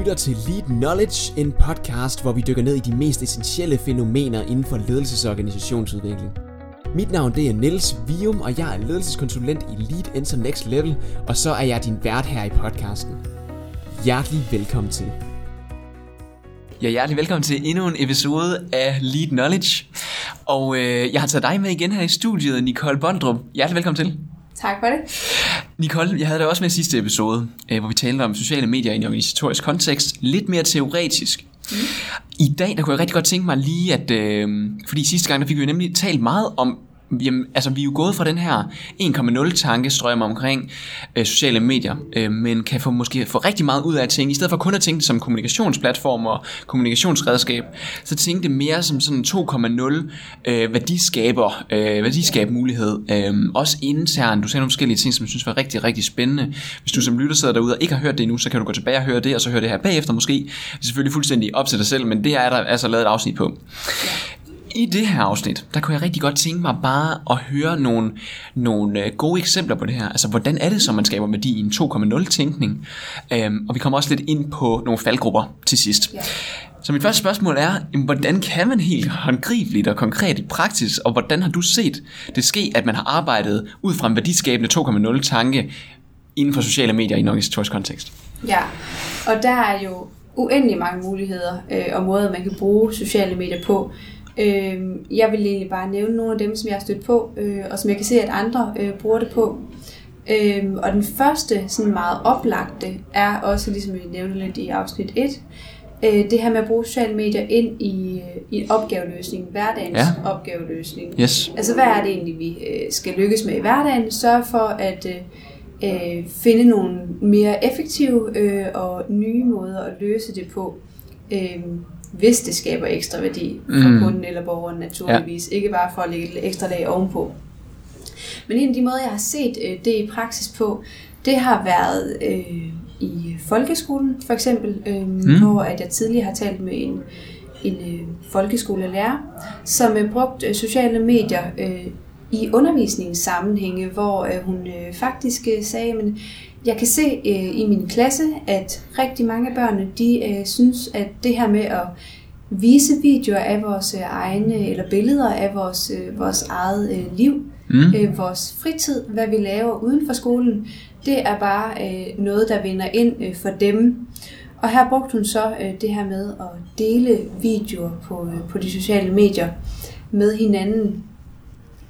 lytter til Lead Knowledge, en podcast, hvor vi dykker ned i de mest essentielle fænomener inden for ledelses- og organisationsudvikling. Mit navn det er Niels Vium, og jeg er ledelseskonsulent i Lead Enter Next Level, og så er jeg din vært her i podcasten. Hjertelig velkommen til. Ja, hjertelig velkommen til endnu en episode af Lead Knowledge. Og øh, jeg har taget dig med igen her i studiet, Nicole Bondrup. Hjertelig velkommen til. Tak for det. Nicole, jeg havde dig også med i sidste episode, øh, hvor vi talte om sociale medier i en organisatorisk kontekst. Lidt mere teoretisk. Mm. I dag der kunne jeg rigtig godt tænke mig lige, at... Øh, fordi sidste gang der fik vi nemlig talt meget om Jamen, altså vi er jo gået fra den her 1.0 tankestrøm omkring øh, sociale medier, øh, men kan få måske få rigtig meget ud af at tænke, i stedet for kun at tænke det som kommunikationsplatform og kommunikationsredskab, så tænke det mere som sådan 2.0 øh, værdiskaber, øh, værdiskab mulighed, øh, også internt. Du sagde nogle forskellige ting, som jeg synes var rigtig, rigtig spændende. Hvis du som lytter sidder derude og ikke har hørt det endnu, så kan du gå tilbage og høre det, og så høre det her bagefter måske. Det er selvfølgelig fuldstændig op til dig selv, men det er der altså lavet et afsnit på. I det her afsnit, der kunne jeg rigtig godt tænke mig bare at høre nogle, nogle øh, gode eksempler på det her. Altså, hvordan er det så, man skaber værdi i en 2.0-tænkning? Øhm, og vi kommer også lidt ind på nogle faldgrupper til sidst. Ja. Så mit første spørgsmål er, hvordan kan man helt håndgribeligt og konkret i praksis, og hvordan har du set det ske, at man har arbejdet ud fra en værdiskabende 2.0-tanke inden for sociale medier i en organisatorisk kontekst? Ja, og der er jo uendelig mange muligheder øh, og måder, man kan bruge sociale medier på. Øh, jeg vil egentlig bare nævne nogle af dem, som jeg har stødt på, øh, og som jeg kan se, at andre øh, bruger det på. Øh, og den første, sådan meget oplagte, er også, ligesom vi nævnte lidt i afsnit 1, øh, det her med at bruge sociale medier ind i, øh, i opgaveløsning, hverdagens ja. opgaveløsning. Yes. Altså, hvad er det egentlig, vi øh, skal lykkes med i hverdagen? Sørge for at øh, øh, finde nogle mere effektive øh, og nye måder at løse det på. Øh, hvis det skaber ekstra værdi for mm. kunden eller borgeren naturligvis. Ja. Ikke bare for at lægge et ekstra lag ovenpå. Men en af de måder, jeg har set øh, det i praksis på, det har været øh, i folkeskolen for eksempel, øh, mm. hvor at jeg tidligere har talt med en, en øh, folkeskolelærer, som øh, brugte øh, sociale medier øh, i undervisningssammenhænge, hvor øh, hun øh, faktisk øh, sagde, men jeg kan se øh, i min klasse, at rigtig mange af børnene, de øh, synes, at det her med at vise videoer af vores øh, egne, eller billeder af vores, øh, vores eget øh, liv, mm. øh, vores fritid, hvad vi laver uden for skolen, det er bare øh, noget, der vinder ind øh, for dem. Og her brugte hun så øh, det her med at dele videoer på, øh, på de sociale medier med hinanden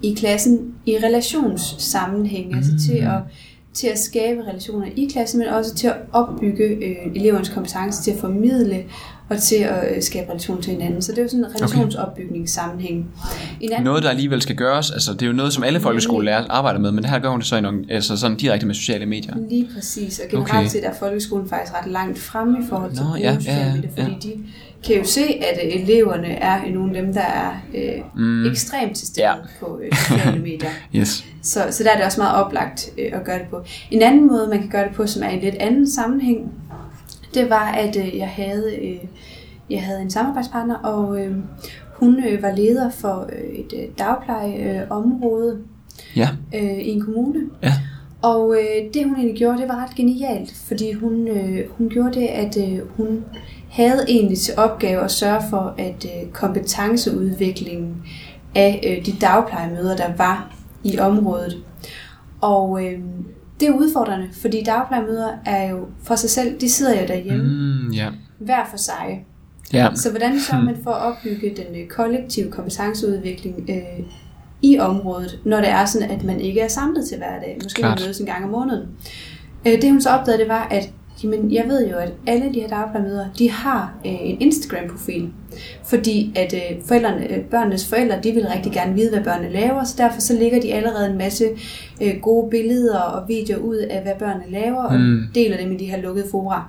i klassen i relationssammenhæng, mm. altså til at til at skabe relationer i klassen, men også til at opbygge øh, elevernes kompetence til at formidle og til at øh, skabe relation til hinanden. Så det er jo sådan en relationsopbygningssammenhæng. En anden... Noget, der alligevel skal gøres, altså det er jo noget, som alle folkeskolelærer arbejder med, men det her gør hun det så i nogle, altså sådan direkte med sociale medier. Lige præcis, og generelt okay. set er folkeskolen faktisk ret langt fremme i forhold til Nå, ja, sociale medier, fordi ja. de kan jo se, at øh, eleverne er nogle af dem, der er øh, mm. ekstremt til stede ja. på øh, sociale medier. yes. Så, så der er det også meget oplagt øh, at gøre det på. En anden måde, man kan gøre det på, som er i en lidt anden sammenhæng, det var, at øh, jeg havde øh, jeg havde en samarbejdspartner, og øh, hun øh, var leder for øh, et øh, dagplejeområde øh, ja. øh, i en kommune. Ja. Og øh, det hun egentlig gjorde, det var ret genialt, fordi hun, øh, hun gjorde det, at øh, hun havde egentlig til opgave at sørge for, at øh, kompetenceudviklingen af øh, de dagplejemøder, der var i området. Og øh, det er udfordrende, fordi dagplejemøder er jo for sig selv, de sidder jo derhjemme, mm, yeah. hver for sig. Yeah. Så hvordan så man for at opbygge den øh, kollektive kompetenceudvikling øh, i området, når det er sådan, at man ikke er samlet til hverdag, måske man mødes en gang om måneden. Øh, det hun så opdagede, det var, at jamen, jeg ved jo, at alle de her dagplejemødre, de har øh, en Instagram-profil. Fordi at øh, forældrene, øh, børnenes forældre, de vil rigtig gerne vide, hvad børnene laver, så derfor så lægger de allerede en masse øh, gode billeder og videoer ud af, hvad børnene laver, og mm. deler dem i de her lukkede fora.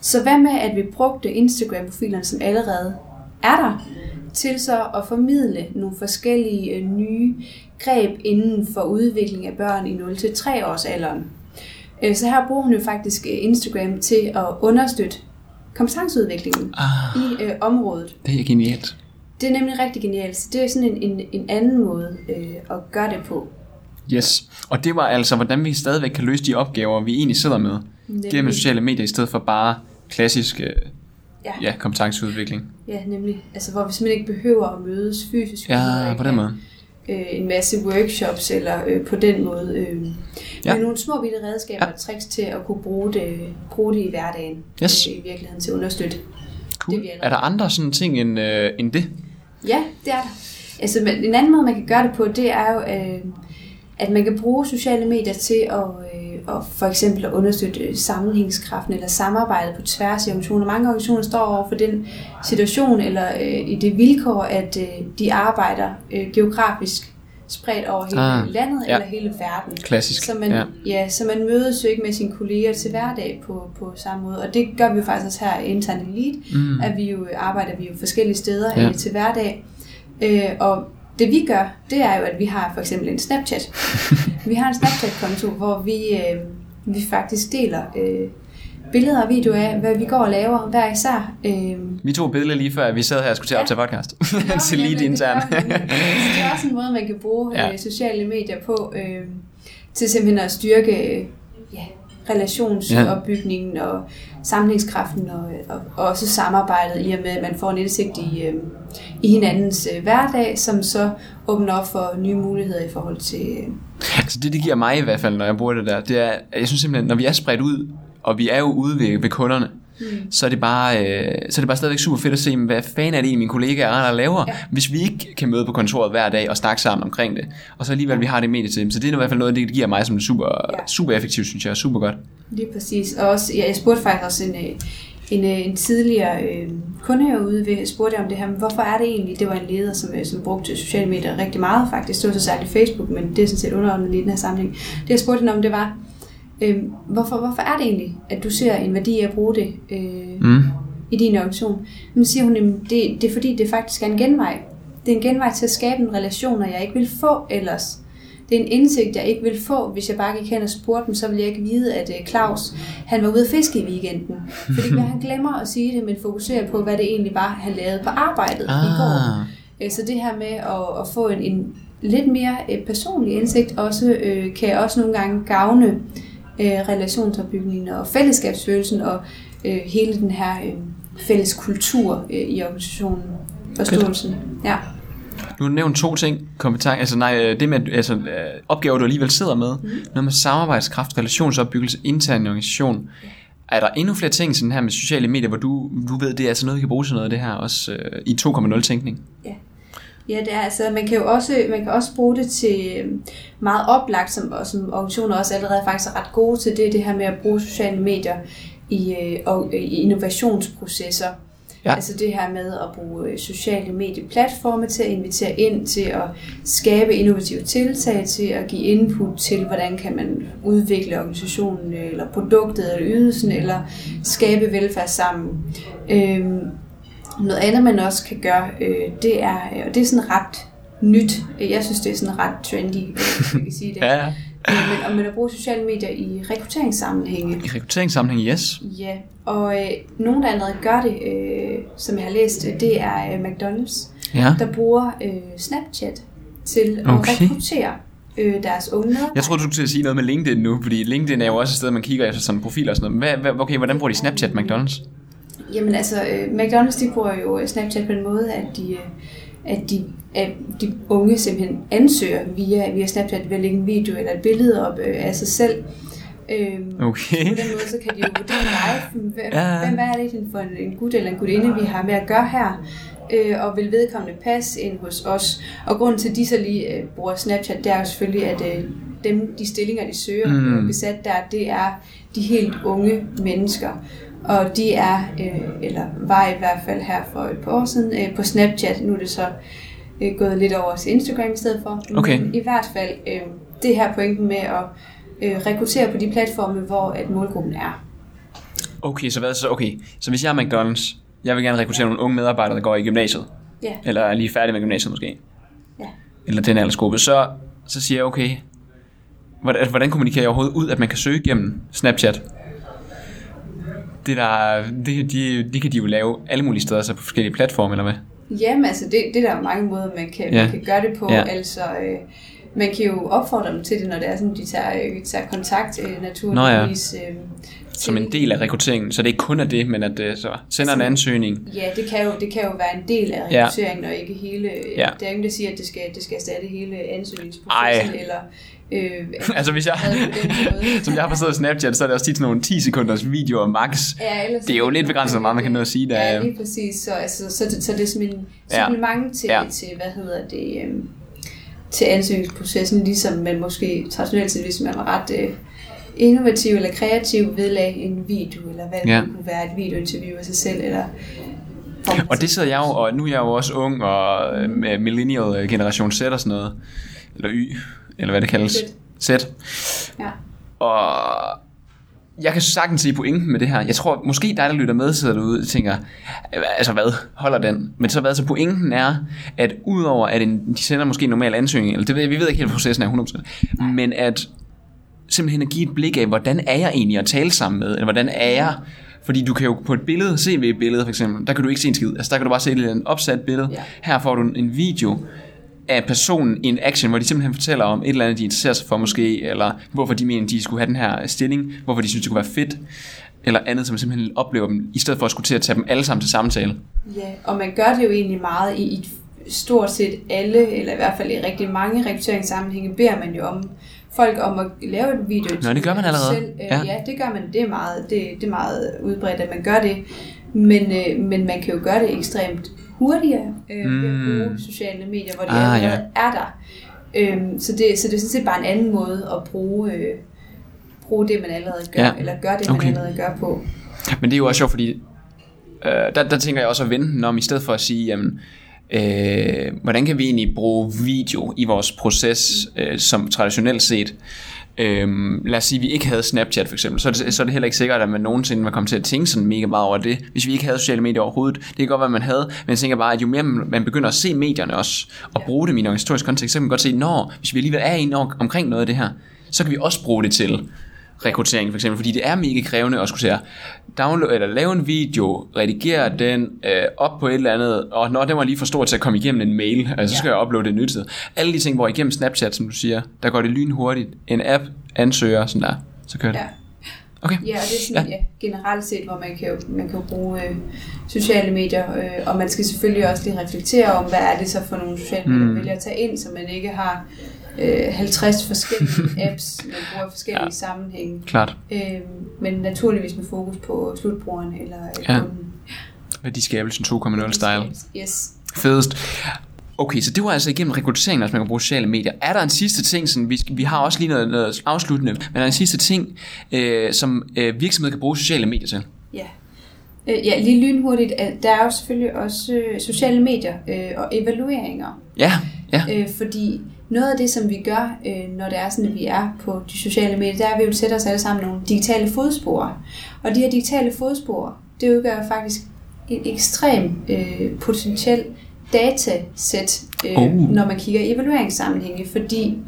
Så hvad med, at vi brugte Instagram-profilerne, som allerede er der, til så at formidle nogle forskellige øh, nye greb inden for udvikling af børn i 0-3 års alderen. Øh, så her bruger hun jo faktisk øh, Instagram til at understøtte kompetenceudviklingen ah, i øh, området. Det er genialt. Det er nemlig rigtig genialt. Så det er sådan en, en, en anden måde øh, at gøre det på. Yes, og det var altså, hvordan vi stadigvæk kan løse de opgaver, vi egentlig sidder med gennem sociale medier, i stedet for bare klassisk øh, Ja. ja, kompetenceudvikling. Ja, nemlig. Altså, hvor vi simpelthen ikke behøver at mødes fysisk. Ja, på den måde. Øh, en masse workshops, eller øh, på den måde. Øh, Ja. Med nogle små bitte redskaber Ja. og tricks til at kunne bruge det, bruge det i hverdagen. Yes. Øh, I virkeligheden til at understøtte. Cool. Det. Er der andre sådan ting end, øh, end det? Ja, det er der. Altså, men en anden måde, man kan gøre det på, det er jo, øh, at man kan bruge sociale medier til at, øh, at for eksempel at understøtte øh, sammenhængskraften eller samarbejdet på tværs i organisationer. Mange organisationer står over for den situation eller øh, i det vilkår, at øh, de arbejder øh, geografisk spredt over hele Ah, landet ja. eller hele verden. Klassisk. Så man, Ja. ja. Så man mødes jo ikke med sine kolleger til hverdag på, på samme måde. Og det gør vi jo faktisk også her internt i Elite, Mm. at vi jo arbejder vi jo forskellige steder ja. til hverdag. Øh, og det vi gør, det er jo, at vi har for eksempel en Snapchat. vi har en Snapchat-konto, hvor vi, øh, vi faktisk deler øh, billeder og videoer af, hvad vi går og laver hver især. Øh, Vi tog billeder lige før, at vi sad her og skulle til at Ja. optage podcast. Nå, til jamen, lige det internt. Så det er også en måde, man kan bruge Ja. ja. øh, sociale medier på, øh, til simpelthen at styrke øh, ja, relationsopbygningen og samlingskraften og, og, og også samarbejdet i og med, at man får en indsigt i, øh, i hinandens øh, hverdag, som så åbner op for nye muligheder i forhold til... Øh, Altså det, det giver mig i hvert fald, når jeg bruger det der, det er, at jeg synes simpelthen, når vi er spredt ud, og vi er jo ude ved, ved kunderne, mm. så, er det bare, øh, så er det bare stadigvæk super fedt at se, hvad fanden er det egentlig, mine kollegaer er, der laver, ja. Hvis vi ikke kan møde på kontoret hver dag og snakke sammen omkring det. Og så alligevel, vi har det medie til dem. Så det er i hvert fald noget, det giver mig som super, ja. Super effektivt, synes jeg, super godt. Lige præcis. Og også, ja, jeg spurgte faktisk også en, øh, en, øh, en tidligere øh, kunde herude ved, spurgte om det her, men hvorfor er det egentlig, det var en leder, som, øh, som brugte sociale medier rigtig meget faktisk, det var så særligt Facebook, men det er sådan set underordnet i den her sammenhæng. Det jeg spurgte hende om, det var, øh, hvorfor, hvorfor er det egentlig, at du ser en værdi i at bruge det øh, Mm. i din organisation? Men siger hun, det, det er fordi, det faktisk er en genvej. Det er en genvej til at skabe en relationer, jeg ikke vil få ellers. Det er en indsigt, jeg ikke vil få, hvis jeg bare gik hen og spurgte dem, så ville jeg ikke vide, at øh, Claus, han var ude at fiske i weekenden. Fordi han glemmer at sige det, men fokuserer på, hvad det egentlig var, han lavede på arbejdet i går. Ah, Øh, Så det her med at, at få en, en lidt mere øh, personlig indsigt, også, øh, kan også nogle gange gavne øh, relationsopbygningen og fællesskabsfølelsen og øh, hele den her øh, fælles kultur øh, i organisationen. Forståelsen. Ja. Du har nævnt to ting. Kompetence, altså nej, øh, det med altså, øh, opgaver, du alligevel sidder med. Mm. Noget med samarbejdskraft, relationsopbyggelse, intern organisation. Er der endnu flere ting sådan her med sociale medier, hvor du, du ved, det er altså noget, vi kan bruge til noget af det her, også øh, i 2.0-tænkning? Ja, det er altså, man kan jo også, man kan også bruge det til øh, meget oplagt, som, og som organisationer også allerede faktisk er ret gode til, det er det her med at bruge sociale medier i, øh, og, øh, i innovationsprocesser. Ja. Altså det her med at bruge øh, sociale medieplatforme til at invitere ind til at skabe innovative tiltag, til at give input til, hvordan kan man udvikle organisationen, eller produktet, eller ydelsen, eller skabe velfærd sammen. Øhm, noget andet, man også kan gøre, øh, det er, og det er sådan ret nyt, jeg synes, det er sådan ret trendy, øh, hvis jeg kan sige det, Ja, ja. Øh, men, og man at bruge sociale medier i rekrutteringssammenhænge. I rekrutteringssammenhæng, yes. Ja, og øh, nogen, der allerede gør det, øh, som jeg har læst, øh, det er øh, McDonald's, Ja. der bruger øh, Snapchat til at Okay. rekruttere øh, deres unge. Jeg troede, du skulle til at sige noget med LinkedIn nu, fordi LinkedIn er jo også et sted, man kigger efter sådan profiler og sådan noget. Hvad, hvad, okay, hvordan bruger de Snapchat McDonald's? Jamen altså, øh, McDonald's de bruger jo øh, Snapchat på en måde, at de, øh, at de, at de unge simpelthen ansøger via, via Snapchat ved at lægge en video eller et billede op af sig selv. Øhm, Okay. På den måde, så kan de jo vurdere live, hvem, Ja. hvem er det for en, en gut eller en gutinde, vi har med at gøre her, øh, og vil vedkommende passe ind hos os. Og grunden til, at de så lige øh, bruger Snapchat, det er jo selvfølgelig, at øh, dem, de stillinger, de søger mm. besat der, det er de helt unge mennesker. Og de er, øh, eller var i hvert fald her for et par år siden, øh, på Snapchat. Nu er det så øh, gået lidt over til Instagram i stedet for. Okay. Men i hvert fald, øh, det her pointen med at øh, rekruttere på de platforme, hvor at målgruppen er. Okay, så hvad så? Okay, så hvis jeg er McDonald's, jeg vil gerne rekruttere nogle unge medarbejdere, der går i gymnasiet. Ja. Eller er lige færdige med gymnasiet måske. Ja. Eller den aldersgruppe. Så, så siger jeg, okay, hvordan, hvordan kommunikerer jeg overhovedet ud, at man kan søge gennem Snapchat? Det der, det, de, de kan de jo lave alle mulige steder, så på forskellige platforme, eller hvad? Jamen altså, det, det er der mange måder, man kan, Ja. man kan gøre det på. Ja. Altså, øh, man kan jo opfordre dem til det, når det er sådan, de tager, øh, tager kontakt øh, naturligvis. Nå ja. øh, som en del af rekrutteringen, så det ikke kun er det, men at det så sender en ansøgning. Ja, det kan jo, det kan jo være en del af rekrutteringen, ja. og ikke hele, ja. det er ingen, der siger, at det skal, det skal erstatte hele ansøgningsprocessen, Ej. eller Øh, altså hvis jeg, som jeg har forstået Snapchat, så er det også tit sådan nogle 10 sekunders videoer max. Ja, det er jo lidt begrænset, hvor meget man kan nå at sige. Der, ja, lige præcis. Så, altså, så, så, så det er sådan en supplement ja. til, ja. til, hvad hedder det, øhm, til ansøgningsprocessen, ligesom man måske traditionelt set, hvis man var ret øh, innovativ eller kreativ, vedlag en video, eller hvad ja. det kunne være, et videointerview af sig selv, eller og det sidder jeg jo, og nu er jeg jo også ung og øh, millennial generation Z og sådan noget, eller Y, eller hvad det kaldes. Sæt. Ja. Og jeg kan sagtens se pointen med det her. Jeg tror, måske dig, der lytter med, sidder derude og tænker, altså hvad, holder den? Men så hvad, så pointen er, at udover at en, de sender måske en normal ansøgning, eller det vi ved ikke helt, processen er 100%, men at simpelthen at give et blik af, hvordan er jeg egentlig at tale sammen med, eller hvordan er jeg, fordi du kan jo på et billede, se ved et billede for eksempel, der kan du ikke se en skid. Altså der kan du bare se et opsat billede. Ja. Her får du en video, af personen i en action, hvor de simpelthen fortæller om et eller andet, de interesserer sig for måske, eller hvorfor de mener, de skulle have den her stilling, hvorfor de synes, det kunne være fedt, eller andet, som simpelthen oplever dem, i stedet for at skulle til at tage dem alle sammen til samtale. Ja, og man gør det jo egentlig meget i, i stort set alle, eller i hvert fald i rigtig mange rekrutteringssammenhænge, beder man jo om folk om at lave et video. Nå, det gør man allerede. Selv. Øh, ja. ja, det gør man. Det er meget, det, det er meget udbredt, at man gør det. Men, øh, men man kan jo gøre det ekstremt hurtigere øh, mm. ved at bruge mm. sociale medier, hvor de ah, allerede ja. er der. Øhm, så, det, så det er sådan set bare en anden måde at bruge, øh, bruge det, man allerede gør, ja. eller gøre det, okay. man allerede gør på. Men det er jo også sjovt, fordi øh, der, der tænker jeg også at vende om, i stedet for at sige, jamen, øh, hvordan kan vi egentlig bruge video i vores proces, øh, som traditionelt set, Øhm, lad os sige, at vi ikke havde Snapchat for eksempel, så er, det, så er det heller ikke sikkert, at man nogensinde var kommet til at tænke sådan mega meget over det, hvis vi ikke havde sociale medier overhovedet. Det kan godt være, man havde, men jeg tænker bare, at jo mere man begynder at se medierne også, og bruge dem i en historisk kontekst, så kan man godt se, når hvis vi alligevel er inde omkring noget af det her, så kan vi også bruge det til rekruttering for eksempel, fordi det er mega krævende at skulle sige, download, eller lave en video, redigere den øh, op på et eller andet, og når den var lige for stor til at komme igennem en mail, altså så skal ja. jeg uploade det nyt Alle de ting, hvor igennem Snapchat, som du siger, der går det lynhurtigt. En app ansøger, sådan der, så kører det. Ja. Okay. Ja, og det er sådan, ja. ja, generelt set, hvor man kan jo, man kan jo bruge øh, sociale medier, øh, og man skal selvfølgelig også lige reflektere om, hvad er det så for nogle sociale medier, mm. man vælger at tage ind, så man ikke har øh, 50 forskellige apps, man bruger i forskellige ja. sammenhænge. Klart. Øh, men naturligvis med fokus på slutbrugeren eller ja. kunden. Værdiskabelsen 2.0 style. Yes. Fedest. Okay, så det var altså igennem rekruttering, at man kan bruge sociale medier. Er der en sidste ting, sådan, vi, vi har også lige noget, noget afsluttende, men er der en sidste ting, øh, som øh, virksomheder kan bruge sociale medier til? Ja. Øh, ja, lige lynhurtigt. Der er jo selvfølgelig også øh, sociale medier øh, og evalueringer. Ja, ja. Øh, fordi noget af det, som vi gør, øh, når det er sådan, at vi er på de sociale medier, der er, at vi jo sætter os alle sammen nogle digitale fodspor. Og de her digitale fodspor, det udgør faktisk et ekstremt øh, potentielt datasæt, øh, oh. når man kigger i evalueringssammenhænge, fordi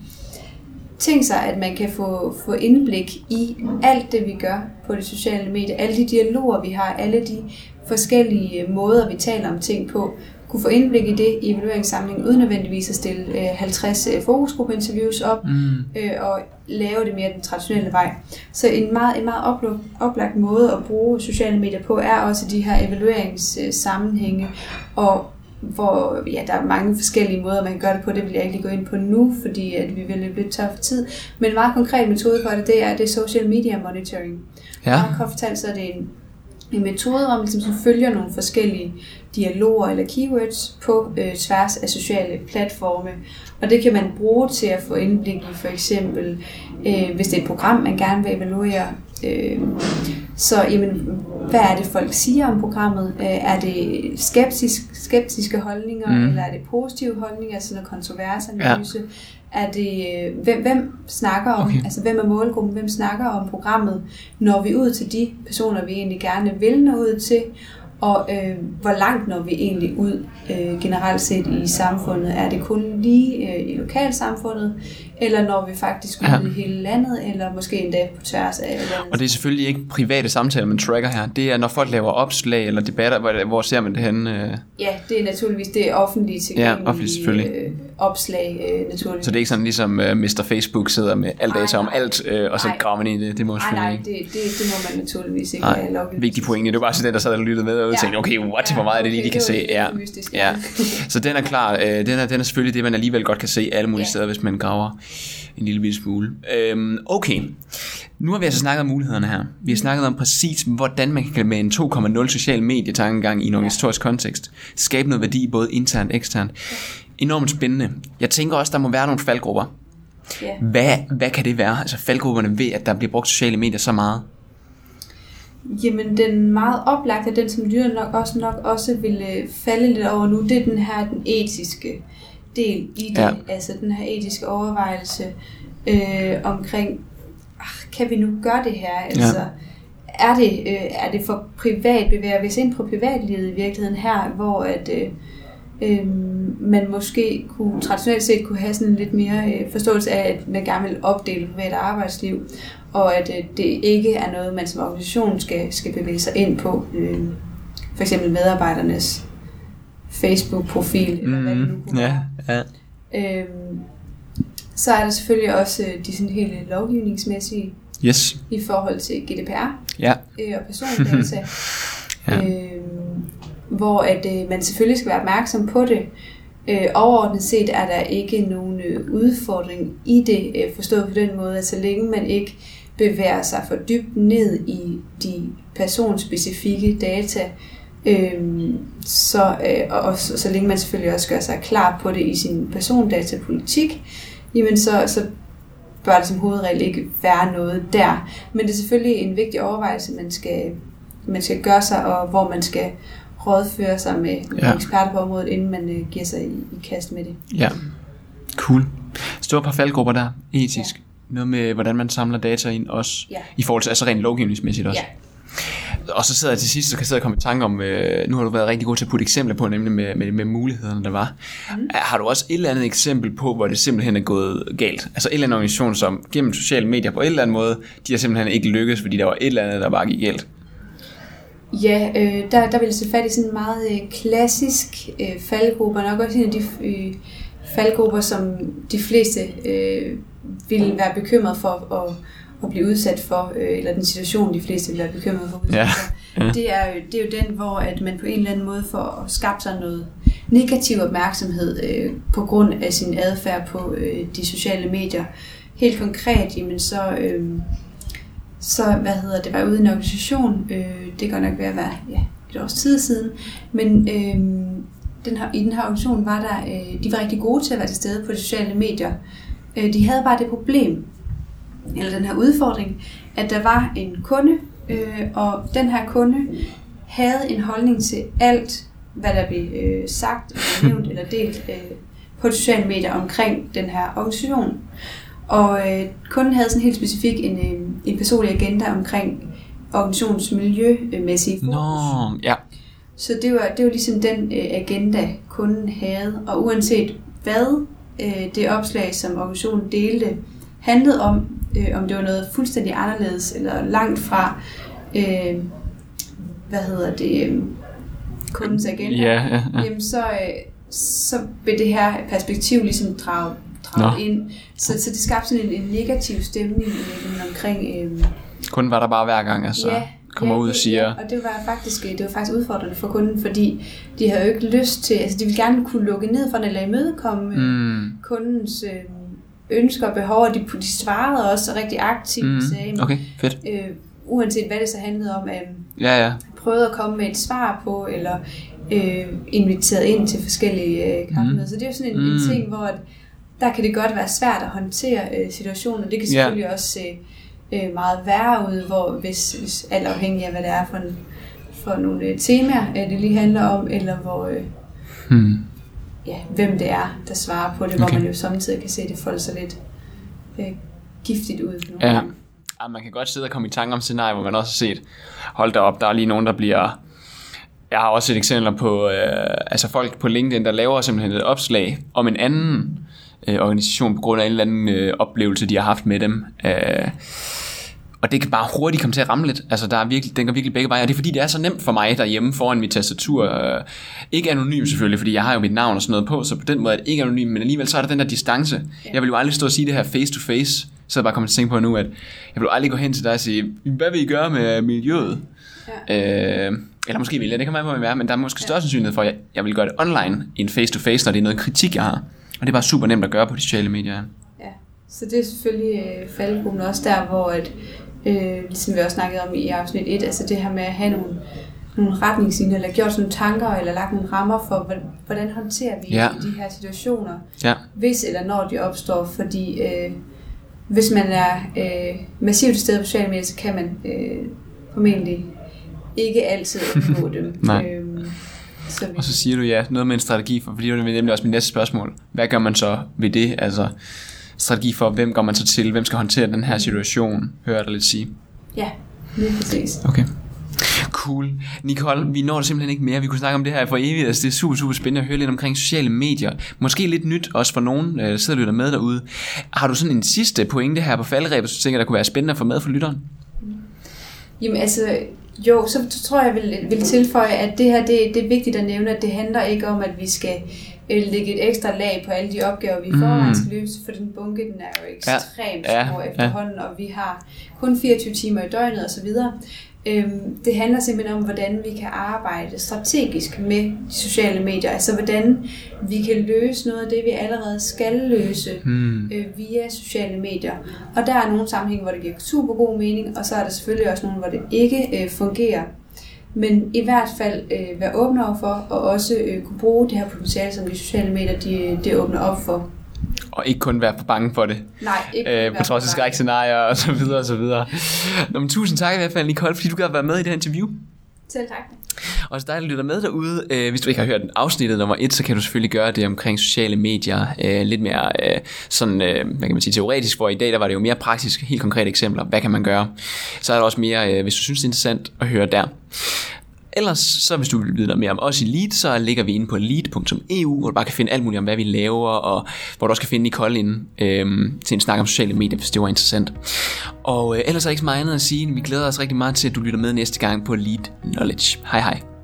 tænk sig, at man kan få, få indblik i alt det, vi gør på de sociale medier, alle de dialoger, vi har, alle de forskellige måder, vi taler om ting på, kunne få indblik i det i evalueringssamlingen, uden nødvendigvis at stille øh, 50 øh, fokusgruppeinterviews op, mm. øh, og lave det mere den traditionelle vej. Så en meget, en meget oplagt, oplagt måde at bruge sociale medier på, er også de her evalueringssammenhænge, og hvor ja, der er mange forskellige måder, man kan gøre det på. Det vil jeg ikke lige gå ind på nu, fordi at vi vil løbe lidt tør for tid. Men en meget konkret metode for det, det er, det er social media monitoring. Ja. Kort fortalt, så er det en, en metode, hvor man ligesom følger nogle forskellige dialoger eller keywords på øh, tværs af sociale platforme. Og det kan man bruge til at få indblik i for eksempel, øh, hvis det er et program, man gerne vil evaluere. Øh, så jamen, hvad er det, folk siger om programmet? Øh, er det skeptisk, skeptiske holdninger, mm. eller er det positive holdninger, altså noget kontroversanalyse? Ja. Er det, hvem, hvem snakker om, okay. altså hvem er målgruppen, hvem snakker om programmet? Når vi ud til de personer, vi egentlig gerne vil nå ud til? Og øh, hvor langt når vi egentlig ud øh, generelt set i samfundet? Er det kun lige øh, i lokalsamfundet, eller når vi faktisk ud Ja. i hele landet, eller måske endda på tværs af landet. Og det er selvfølgelig ikke private samtaler, man tracker her. Det er, når folk laver opslag eller debatter, hvor, hvor ser man det henne? Øh, Ja, det er naturligvis det er offentligt tilgængelige offentligt selvfølgelig. øh, opslag, øh, naturligvis. så det er ikke sådan ligesom uh, Mr. Facebook sidder med alt data om alt, øh, og så graver man i det. Det må man Nej, det, det, det må man naturligvis ikke Nej, have lovgivning vigtig pointe. Det var bare sådan den, der sad og lyttede med og Ja. tænkte, okay, what, Ja, hvor meget er det lige, de kan se. Ja. mystisk, ja. ja. Så den er klar. Øh, den, er, den er selvfølgelig det, man alligevel godt kan se alle mulige Ja. steder, hvis man graver en lille bitte smule. Øhm, okay, nu har vi altså snakket om mulighederne her. Vi har snakket om præcis, hvordan man kan med en 2.0 social medietankegang i en organisatorisk kontekst skabe noget værdi både internt og eksternt. Enormt spændende. Jeg tænker også, der må være nogle faldgrupper. Ja. Hvad, hvad kan det være? Altså faldgrupperne ved, at der bliver brugt sociale medier så meget. Jamen, den meget oplagte, den som lytter nok også, nok også vil øh, falde lidt over nu, det er den her den etiske del i det. Ja. Altså den her etiske overvejelse øh, omkring, ah, kan vi nu gøre det her? Altså, er, det, øh, er det for privat? Bevæger vi os ind på privatlivet i virkeligheden her, hvor at... Øh, øh, man måske kunne, traditionelt set kunne have sådan lidt mere øh, forståelse af, at man gerne vil opdele privat og arbejdsliv, og at øh, det ikke er noget, man som organisation skal, skal bevæge sig ind på. Øh, for eksempel medarbejdernes Facebook-profil, eller hvad det nu kunne ja, ja. Øhm, så er der selvfølgelig også øh, de sådan helt lovgivningsmæssige Yes. i forhold til GDPR Ja. øh, og persondata. Ja. øhm, hvor at øh, man selvfølgelig skal være opmærksom på det. Øh, overordnet set er der ikke nogen øh, udfordring i det, øh, forstået på den måde, at så længe man ikke bevæger sig for dybt ned i de personspecifikke data, øhm, så, øh, og, og så, så længe man selvfølgelig også gør sig klar på det i sin persondatapolitik, jamen så, så bør der som hovedregel ikke være noget der. Men det er selvfølgelig en vigtig overvejelse, man skal, man skal gøre sig, og hvor man skal rådføre sig med, ja. eksperter på området, inden man øh, giver sig i, i kast med det. Ja, cool. Store par faldgrupper der, etisk. Ja. Noget med, hvordan man samler data ind også. Ja. I forhold til, altså rent lovgivningsmæssigt også. Ja. Og så sidder jeg til sidst, så kan jeg sidde og komme i tanke om, øh, nu har du været rigtig god til at putte eksempler på, nemlig med, med, med mulighederne, der var. Mm. Har du også et eller andet eksempel på, hvor det simpelthen er gået galt? Altså en eller anden organisation, som gennem sociale medier på en eller anden måde, de har simpelthen ikke lykkes, fordi der var et eller andet, der bare gik galt. Ja, øh, der, der vil jeg se fat i sådan en meget øh, klassisk øh, faldgruppe, og nok også en af de øh, faldgrupper, som de fleste øh, vil være bekymret for at, at blive udsat for, øh, eller den situation, de fleste vil være bekymret for Ja. Det, er jo, det er jo den, hvor at man på en eller anden måde får skabt sig noget negativ opmærksomhed øh, på grund af sin adfærd på øh, de sociale medier. Helt konkret, jamen så... Øh, så hvad hedder det, var ude i en organisation, øh, det kan nok være, være ja, et års tid siden, men øh, den her, i den her organisation var der, øh, de var rigtig gode til at være til stede på de sociale medier. Øh, de havde bare det problem, eller den her udfordring, at der var en kunde, øh, og den her kunde havde en holdning til alt, hvad der blev øh, sagt, eller nævnt eller delt øh, på de sociale medier omkring den her organisation. Og øh, kunden havde sådan helt specifik en, øh, en personlig agenda omkring organisationens miljømæssige fokus. Nå, ja. Så det var, det var ligesom den øh, agenda, kunden havde. Og uanset hvad øh, det opslag, som organisationen delte, handlede om, øh, om det var noget fuldstændig anderledes eller langt fra, øh, hvad hedder det, øh, kundens agenda, Ja, ja, ja. jamen så, øh, så vil det her perspektiv ligesom drage, drage Nå. ind. Så, så det skabte sådan en, en negativ stemning øh, omkring... Øh, Kunden var der bare hver gang, altså. kommer ud og siger... Ja, og det var faktisk det var faktisk udfordrende for kunden, fordi de havde jo ikke lyst til, altså de ville gerne kunne lukke ned for den eller imødekomme mm. Mm, kundens øh, ønsker og behov, og de, de svarede også rigtig aktivt, mm, sagde, okay, fedt. øh, uanset hvad det så handlede om, øh, Ja, ja. prøvede at komme med et svar på, eller øh, inviteret ind til forskellige øh, kampemøder. Mm. Så det er jo sådan en, mm. en Mm. ting, hvor at, der kan det godt være svært at håndtere øh, situationen, og det kan selvfølgelig også se øh, meget værre ud, hvor hvis, hvis alt afhængig af, hvad det er for, en, for nogle øh, temaer, øh, det lige handler om, eller hvor, øh, Hmm. Ja, hvem det er, der svarer på det, okay. Hvor man jo samtidig kan se, at det folder sig lidt øh, giftigt ud. Nogle Ja. gange. ja. man kan godt sidde og komme i tanke om scenarier, hvor man også har set, hold da op, der er lige nogen, der bliver... Jeg har også set eksempler på, øh, altså folk på LinkedIn, der laver simpelthen et opslag om en anden øh, organisation på grund af en eller anden øh, oplevelse, de har haft med dem. Øh, og det kan bare hurtigt komme til at ramme lidt. Altså, der er virkelig, den går virkelig begge veje. Og det er fordi, det er så nemt for mig derhjemme foran mit tastatur. Øh, ikke anonym selvfølgelig, fordi jeg har jo mit navn og sådan noget på, så på den måde er det ikke anonym, men alligevel så er der den der distance. Jeg vil jo aldrig stå og sige det her face to face. Så jeg bare kommet til at tænke på nu, at jeg vil aldrig gå hen til dig og sige, hvad vil I gøre med miljøet? Ja. Øh, eller måske vil jeg, det kan man på, være, men der er måske større sandsynlighed for, at jeg, jeg vil gøre det online i en face to face, når det er noget kritik, jeg har. Og det er bare super nemt at gøre på de sociale medier. Ja, så det er selvfølgelig øh, faldgruppen også der, hvor at, øh, ligesom vi også snakkede om i afsnit 1, altså det her med at have nogle, nogle retningslinjer, eller gjort sådan nogle tanker, eller lagt nogle rammer for, hvordan håndterer vi ja. de her situationer, ja. hvis eller når de opstår, fordi øh, hvis man er øh, massivt til stede på sociale medier, så kan man øh, formentlig ikke altid undgå dem. Nej. Øhm, så vi... Og så siger du ja, noget med en strategi, for, fordi det er nemlig også mit næste spørgsmål. Hvad gør man så ved det? Altså, strategi for, hvem går man så til? Hvem skal håndtere den her situation? Hører jeg dig lidt sige. Ja, lige præcis. Okay. Cool. Nicole, vi når simpelthen ikke mere. Vi kunne snakke om det her for evigt. Altså, det er super, super spændende at høre lidt omkring sociale medier. Måske lidt nyt også for nogen, der sidder og lytter med derude. Har du sådan en sidste pointe her på faldrebet, som du tænker, der kunne være spændende at få med for lytteren? Jamen altså, jo, så tror jeg, vil, vil tilføje, at det her det, det er vigtigt at nævne, at det handler ikke om, at vi skal øh, lægge et ekstra lag på alle de opgaver, vi mm. forvejen skal løse, for den bunke, den er jo ekstremt ja. stor ja. efterhånden, og vi har kun 24 timer i døgnet osv. Øhm, det handler simpelthen om, hvordan vi kan arbejde strategisk med de sociale medier. Altså hvordan vi kan løse noget af det, vi allerede skal løse hmm. øh, via sociale medier. Og der er nogle sammenhænge, hvor det giver super god mening, og så er der selvfølgelig også nogle, hvor det ikke øh, fungerer. Men i hvert fald øh, være åbne over for, og også øh, kunne bruge det her potentiale, som de sociale medier de, de åbner op for og ikke kun være for bange for det. Nej, ikke øh, På trods af skrækscenarier og så videre og så videre. Nå, men tusind tak i hvert fald, Nicole, fordi du gad være med i det her interview. Selv tak. Og så dig, der lytter med derude, øh, hvis du ikke har hørt afsnittet nummer et, så kan du selvfølgelig gøre det omkring sociale medier, øh, lidt mere øh, sådan, øh, hvad kan man sige, teoretisk, hvor i dag der var det jo mere praktisk, helt konkrete eksempler, hvad kan man gøre. Så er der også mere, øh, hvis du synes det er interessant at høre der. Ellers, så hvis du vil vide noget mere om os i Lead, så ligger vi inde på lead.eu, hvor du bare kan finde alt muligt om, hvad vi laver, og hvor du også kan finde Nicole inde øhm, til en snak om sociale medier, hvis det var interessant. Og øh, ellers er der ikke så meget andet at sige, vi glæder os rigtig meget til, at du lytter med næste gang på Lead Knowledge. Hej hej.